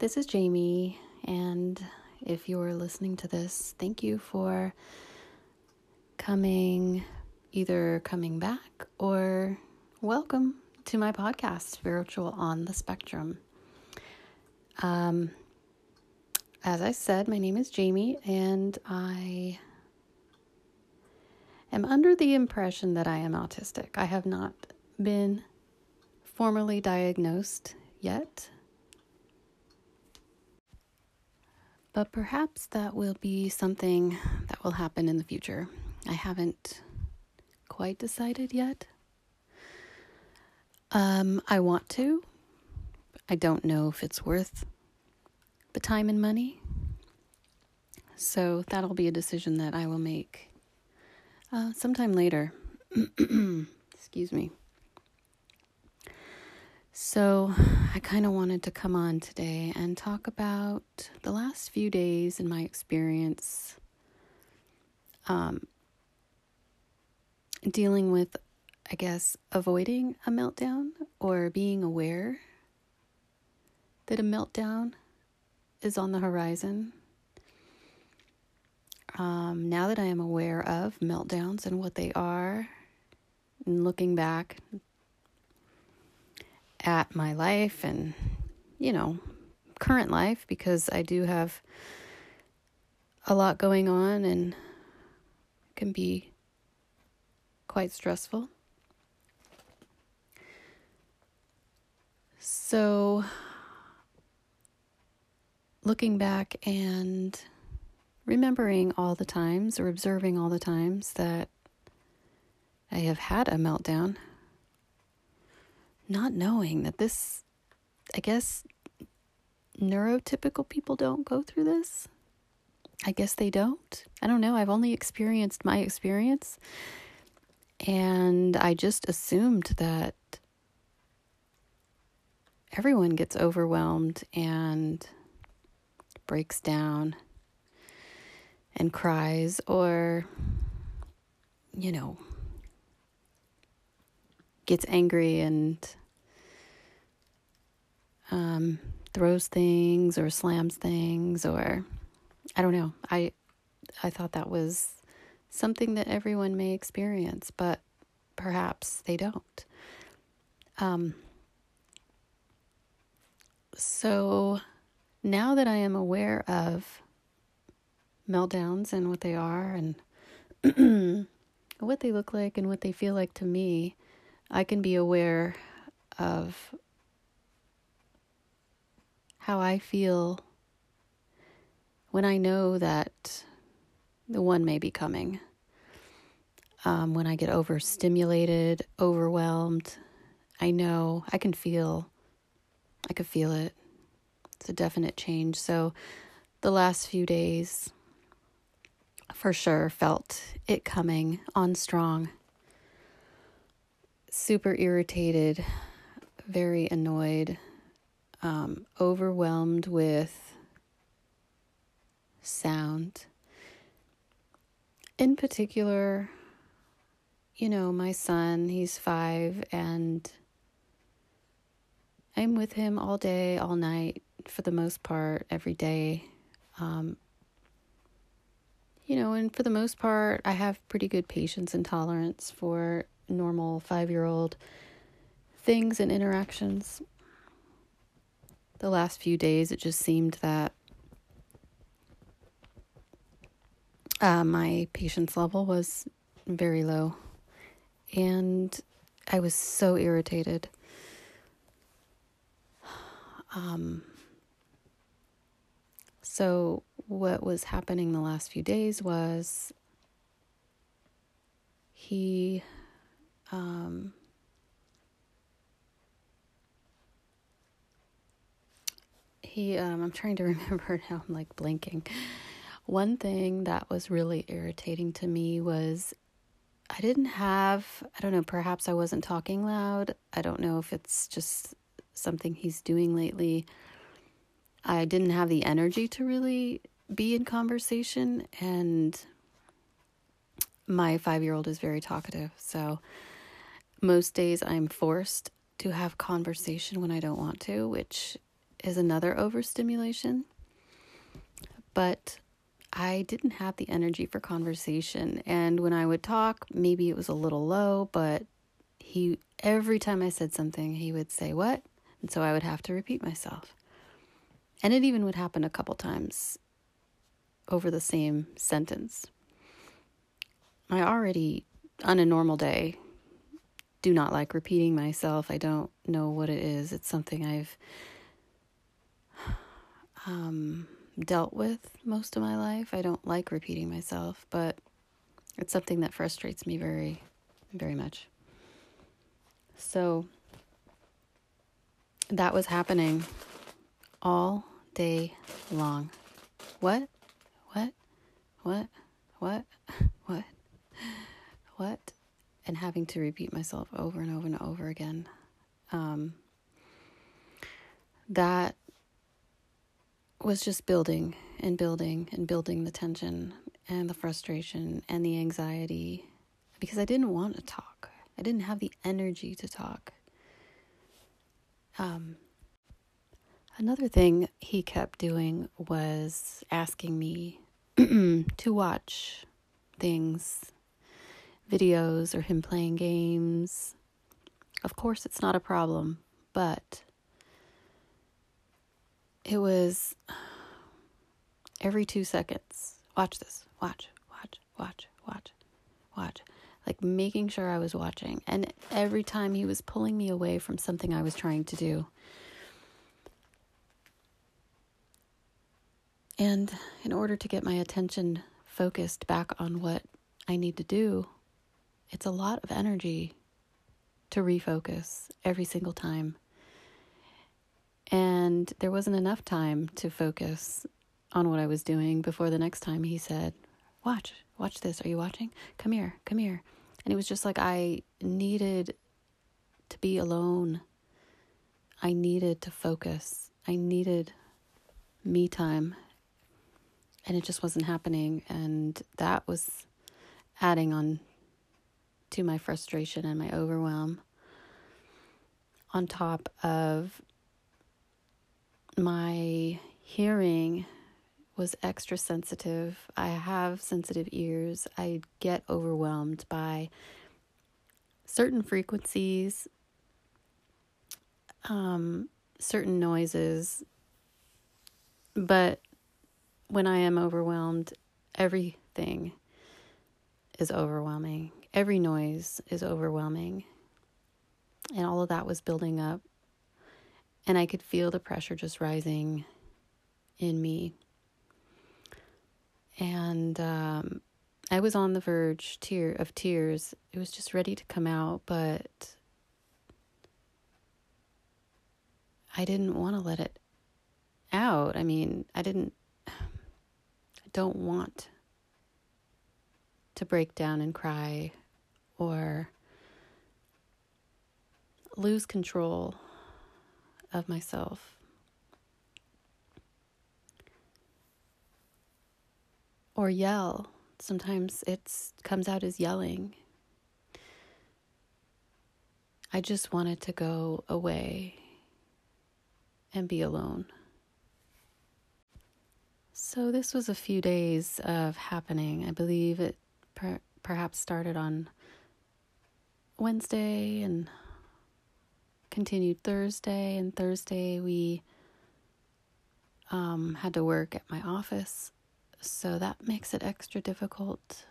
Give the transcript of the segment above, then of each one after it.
this is Jamie, and if you're listening to this, thank you for coming, either coming back or welcome to my podcast, Spiritual on the Spectrum. Um, as I said, my name is Jamie, and I am under the impression that I am autistic. I have not been formally diagnosed yet. But perhaps that will be something that will happen in the future. I haven't quite decided yet. Um, I want to. I don't know if it's worth the time and money. So that'll be a decision that I will make uh, sometime later. Excuse me. So, I kind of wanted to come on today and talk about the last few days in my experience um, dealing with, I guess, avoiding a meltdown or being aware that a meltdown is on the horizon. Um, now that I am aware of meltdowns and what they are, and looking back at my life and, you know, current life because I do have a lot going on and can be quite stressful. So, looking back and remembering all the times or observing all the times that I have had a meltdown not knowing that this, I guess, neurotypical people don't go through this. I guess they don't. I don't know. I've only experienced my experience. And I just assumed that everyone gets overwhelmed and breaks down and cries or, you know, gets angry and um, throws things or slams things or I don't know. I I thought that was something that everyone may experience, but perhaps they don't. Um, so now that I am aware of meltdowns and what they are and what they look like and what they feel like to me, I can be aware of how I feel when I know that the one may be coming. Um, when I get overstimulated, overwhelmed, I know I can feel, I could feel it. It's a definite change. So the last few days, for sure, felt it coming on strong. Super irritated, very annoyed um, overwhelmed with sound. In particular, you know, my son, he's five, and I'm with him all day, all night, for the most part, every day. Um, you know, and for the most part, I have pretty good patience and tolerance for normal five year old things and interactions the last few days, it just seemed that uh, my patience level was very low. And I was so irritated. Um, so, what was happening the last few days was he um, he um I'm trying to remember now I'm like blinking. One thing that was really irritating to me was I didn't have I don't know, perhaps I wasn't talking loud. I don't know if it's just something he's doing lately. I didn't have the energy to really be in conversation and my 5-year-old is very talkative. So most days I'm forced to have conversation when I don't want to, which is another overstimulation. But I didn't have the energy for conversation. And when I would talk, maybe it was a little low, but he, every time I said something, he would say, What? And so I would have to repeat myself. And it even would happen a couple times over the same sentence. I already, on a normal day, do not like repeating myself. I don't know what it is. It's something I've um, dealt with most of my life. I don't like repeating myself, but it's something that frustrates me very, very much. So that was happening all day long. What? What? What? What? What? What? And having to repeat myself over and over and over again. Um, that was just building and building and building the tension and the frustration and the anxiety because I didn't want to talk. I didn't have the energy to talk. Um, another thing he kept doing was asking me to watch things, videos, or him playing games. Of course, it's not a problem, but it was every two seconds. Watch this. Watch, watch, watch, watch, watch. Like making sure I was watching. And every time he was pulling me away from something I was trying to do. And in order to get my attention focused back on what I need to do, it's a lot of energy to refocus every single time. And there wasn't enough time to focus on what I was doing before the next time he said, Watch, watch this. Are you watching? Come here, come here. And it was just like I needed to be alone. I needed to focus. I needed me time. And it just wasn't happening. And that was adding on to my frustration and my overwhelm, on top of my hearing was extra sensitive. I have sensitive ears. I get overwhelmed by certain frequencies, um, certain noises. But when I am overwhelmed, everything is overwhelming. Every noise is overwhelming. And all of that was building up and I could feel the pressure just rising in me. And um, I was on the verge tear of tears. It was just ready to come out, but I didn't want to let it out. I mean, I didn't I don't want to break down and cry or lose control of myself. Or yell. Sometimes it comes out as yelling. I just wanted to go away and be alone. So, this was a few days of happening. I believe it per- perhaps started on Wednesday and continued Thursday, and Thursday we um, had to work at my office, so that makes it extra difficult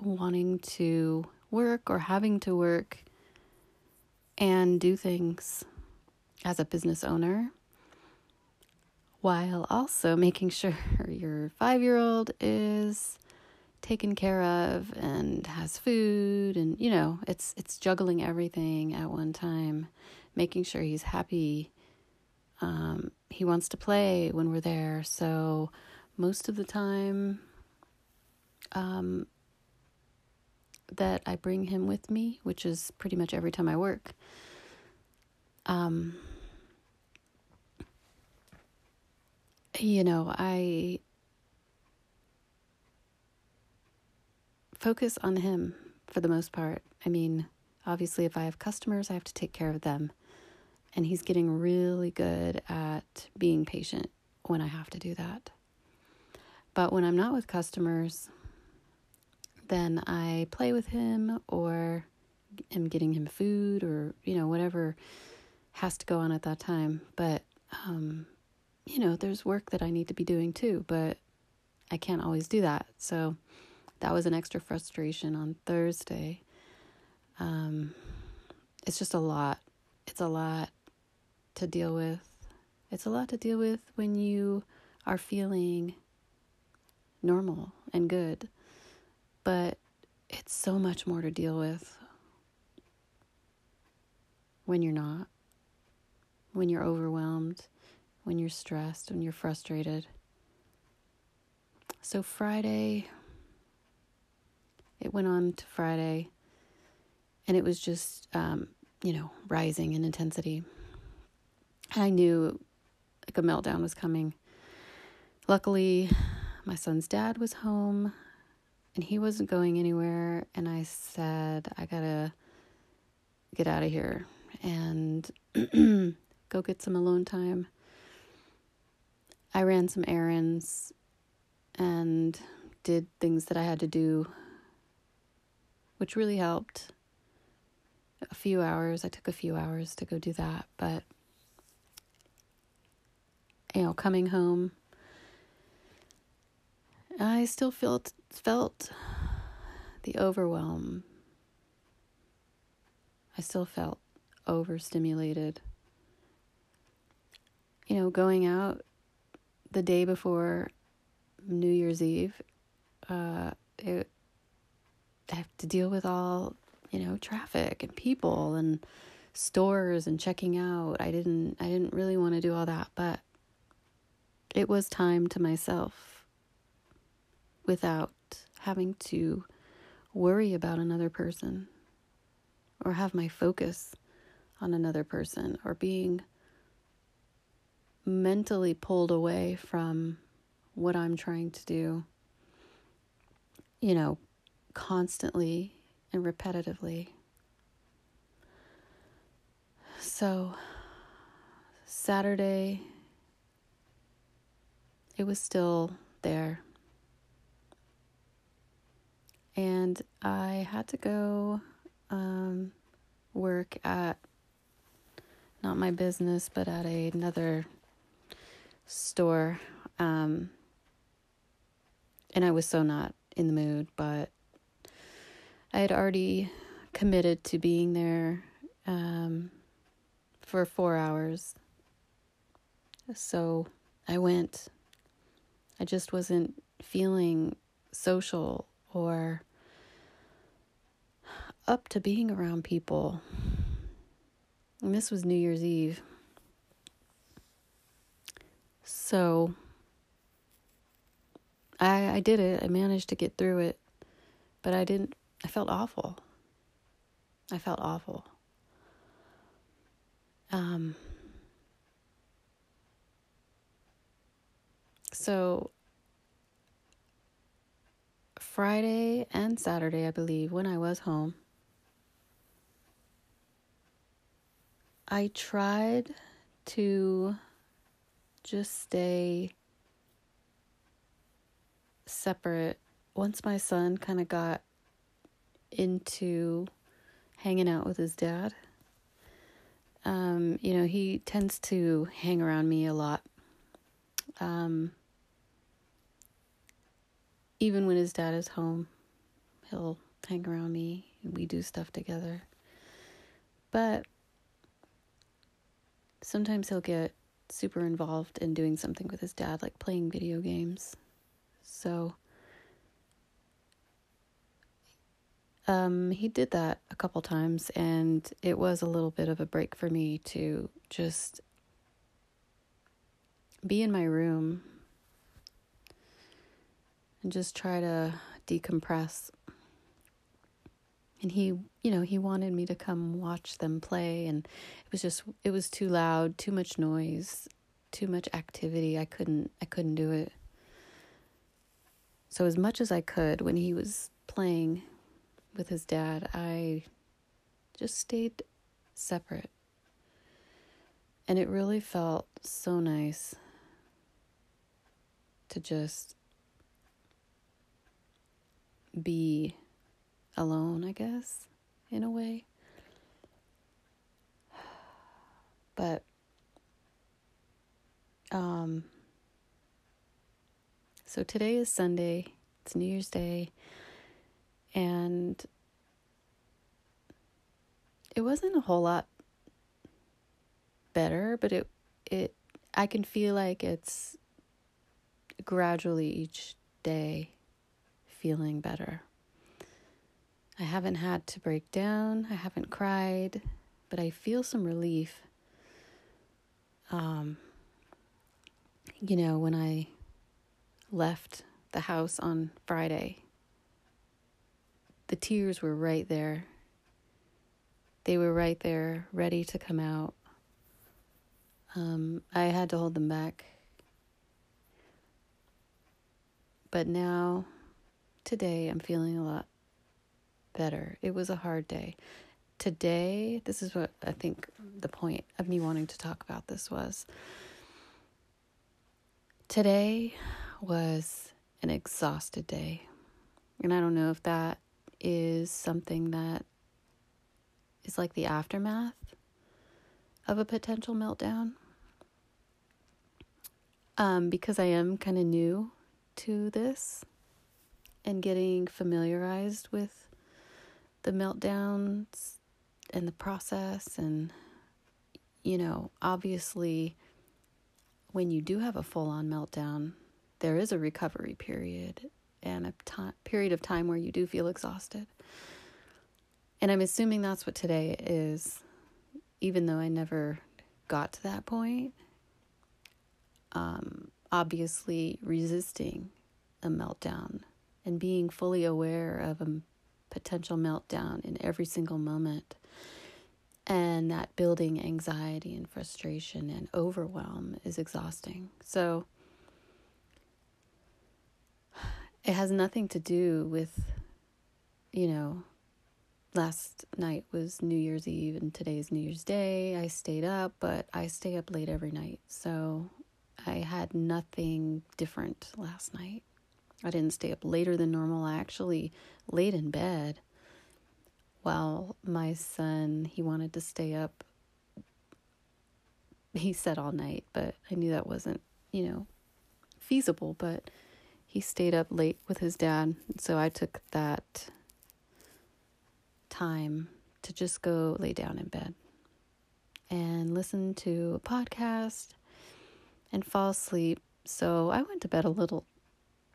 wanting to work or having to work and do things as a business owner while also making sure your five year old is taken care of and has food and you know it's it's juggling everything at one time making sure he's happy um, he wants to play when we're there. So most of the time um, that i bring him with me which is pretty much every time i work um, you know i focus on him for the most part. I mean, obviously, if I have customers, I have to take care of them. And he's getting really good at being patient when I have to do that. But when I'm not with customers, then I play with him or am getting him food or, you know, whatever has to go on at that time. But, um, you know, there's work that I need to be doing too, but I can't always do that. So that was an extra frustration on Thursday. Um, it's just a lot. It's a lot to deal with. It's a lot to deal with when you are feeling normal and good. But it's so much more to deal with when you're not, when you're overwhelmed, when you're stressed, when you're frustrated. So, Friday, it went on to Friday, and it was just, um, you know, rising in intensity. I knew like a meltdown was coming. Luckily, my son's dad was home and he wasn't going anywhere. And I said, I gotta get out of here and go get some alone time. I ran some errands and did things that I had to do, which really helped. A few hours, I took a few hours to go do that, but you know, coming home, I still felt felt the overwhelm. I still felt overstimulated. You know, going out the day before New Year's Eve, uh, it, I have to deal with all, you know, traffic and people and stores and checking out. I didn't I didn't really want to do all that, but it was time to myself without having to worry about another person or have my focus on another person or being mentally pulled away from what I'm trying to do, you know, constantly and repetitively. So, Saturday, it was still there. And I had to go um, work at not my business, but at a, another store. Um, and I was so not in the mood, but I had already committed to being there um, for four hours. So I went. I just wasn't feeling social or up to being around people. And this was New Year's Eve. So I I did it. I managed to get through it. But I didn't I felt awful. I felt awful. Um so Friday and Saturday, I believe, when I was home, I tried to just stay separate once my son kind of got into hanging out with his dad. Um, you know, he tends to hang around me a lot. Um, even when his dad is home, he'll hang around me and we do stuff together. But sometimes he'll get super involved in doing something with his dad, like playing video games. So um, he did that a couple times, and it was a little bit of a break for me to just be in my room and just try to decompress. And he, you know, he wanted me to come watch them play and it was just it was too loud, too much noise, too much activity. I couldn't I couldn't do it. So as much as I could when he was playing with his dad, I just stayed separate. And it really felt so nice to just be alone, I guess, in a way. But um so today is Sunday. It's New Year's Day. And it wasn't a whole lot better, but it it I can feel like it's gradually each day feeling better. I haven't had to break down, I haven't cried, but I feel some relief. Um you know, when I left the house on Friday, the tears were right there. They were right there, ready to come out. Um, I had to hold them back. But now, today, I'm feeling a lot better. It was a hard day. Today, this is what I think the point of me wanting to talk about this was. Today was an exhausted day. And I don't know if that is something that is like the aftermath of a potential meltdown. Um, because I am kind of new to this and getting familiarized with the meltdowns and the process. And, you know, obviously, when you do have a full on meltdown, there is a recovery period and a time, period of time where you do feel exhausted. And I'm assuming that's what today is, even though I never got to that point. Um, obviously, resisting a meltdown and being fully aware of a potential meltdown in every single moment. And that building anxiety and frustration and overwhelm is exhausting. So, it has nothing to do with, you know, last night was New Year's Eve and today's New Year's Day. I stayed up, but I stay up late every night. So I had nothing different last night. I didn't stay up later than normal. I actually laid in bed while my son, he wanted to stay up. He said all night, but I knew that wasn't, you know, feasible, but he stayed up late with his dad. So I took that time to just go lay down in bed and listen to a podcast and fall asleep. So I went to bed a little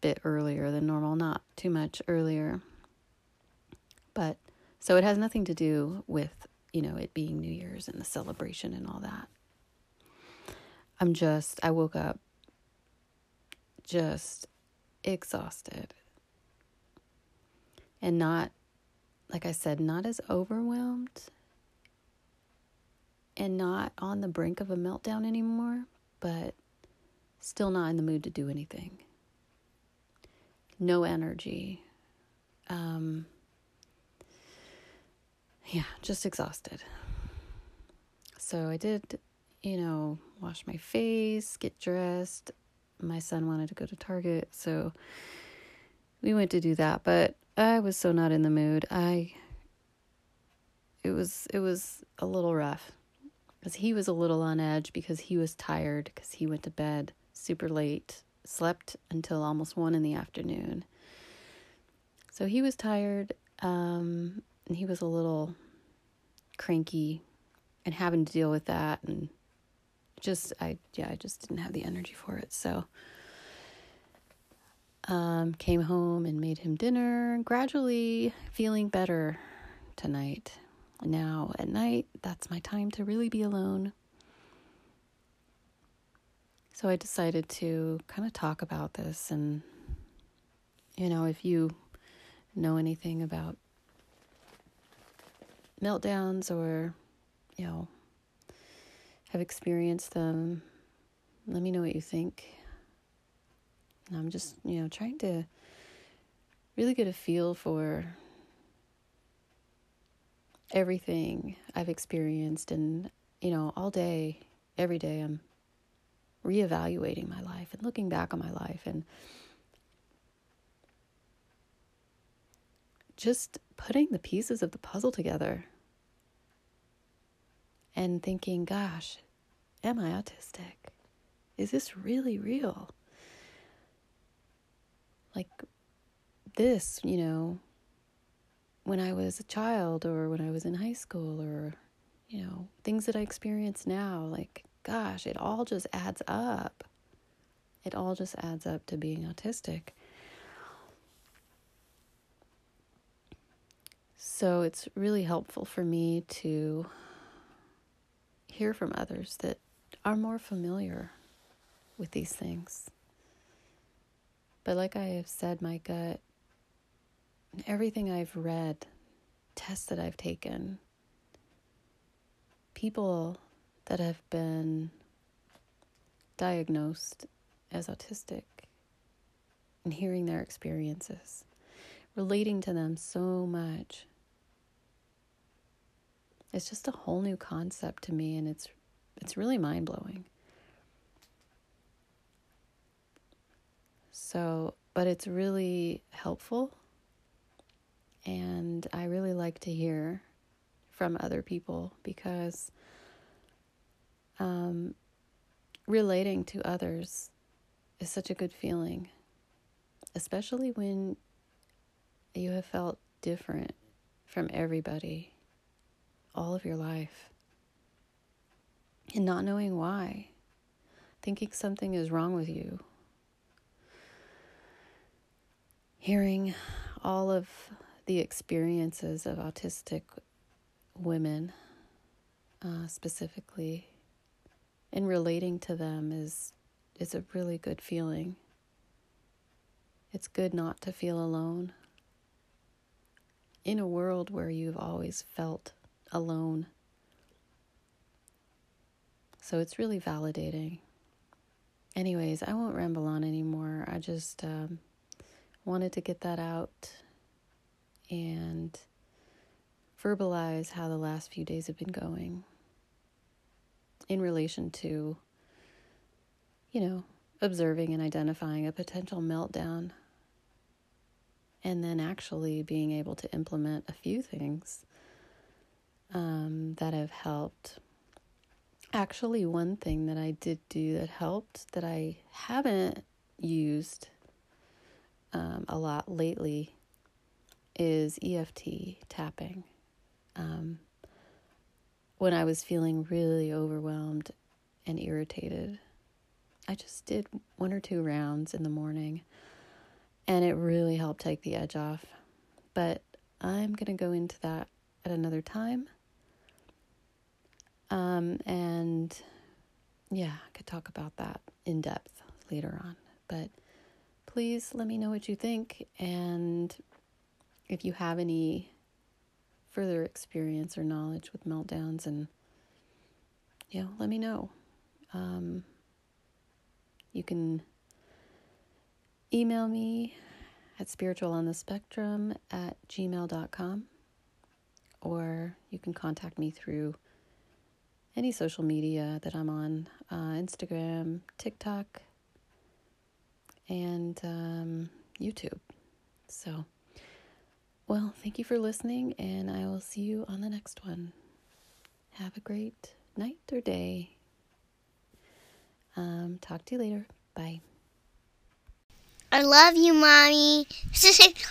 bit earlier than normal, not too much earlier. But so it has nothing to do with, you know, it being New Year's and the celebration and all that. I'm just, I woke up just exhausted and not, like I said, not as overwhelmed and not on the brink of a meltdown anymore, but still not in the mood to do anything. No energy. Um, yeah, just exhausted. So I did, you know, wash my face, get dressed, my son wanted to go to Target, so we went to do that, but I was so not in the mood. I it was it was a little rough cuz he was a little on edge because he was tired cuz he went to bed super late, slept until almost 1 in the afternoon. So he was tired um and he was a little cranky and having to deal with that and just I yeah, I just didn't have the energy for it. So um, came home and made him dinner, gradually feeling better tonight. Now at night, that's my time to really be alone. So I decided to kind of talk about this and you know, if you know anything about meltdowns or you know have experienced them, let me know what you think. And I'm just, you know, trying to really get a feel for everything I've experienced and, you know, all day every day I'm reevaluating my life and looking back on my life and just putting the pieces of the puzzle together and thinking, gosh, am I autistic? Is this really real? Like this, you know, when I was a child or when I was in high school or, you know, things that I experience now, like, gosh, it all just adds up. It all just adds up to being autistic. So it's really helpful for me to hear from others that are more familiar with these things. But like I have said, my gut, everything I've read, tests that I've taken, people that have been diagnosed as autistic and hearing their experiences, relating to them so much it's just a whole new concept to me and it's it's really mind-blowing. So, but it's really helpful and I really like to hear from other people because um, relating to others is such a good feeling, especially when you have felt different from everybody all of your life. And not knowing why, thinking something is wrong with you, hearing all of the experiences of autistic women uh, specifically and relating to them is is a really good feeling. It's good not to feel alone. In a world where you've always felt alone. So it's really validating. Anyways, I won't ramble on anymore. I just um, wanted to get that out and verbalize how the last few days have been going in relation to, you know, observing and identifying a potential meltdown and then actually being able to implement a few things um, that have helped. Actually, one thing that I did do that helped that I haven't used um, a lot lately is EFT tapping. Um, when I was feeling really overwhelmed and irritated, I just did one or two rounds in the morning and it really helped take the edge off. But I'm going to go into that at another time. Um, and yeah, I could talk about that in depth later on. But please let me know what you think. And if you have any further experience or knowledge with meltdowns, and you know, let me know. Um, you can email me at spiritual on the spectrum at gmail.com or you can contact me through any social media that I'm on uh, Instagram, TikTok, and um, YouTube. So, well, thank you for listening, and I will see you on the next one. Have a great night or day. Um, talk to you later. Bye. I love you, Mommy.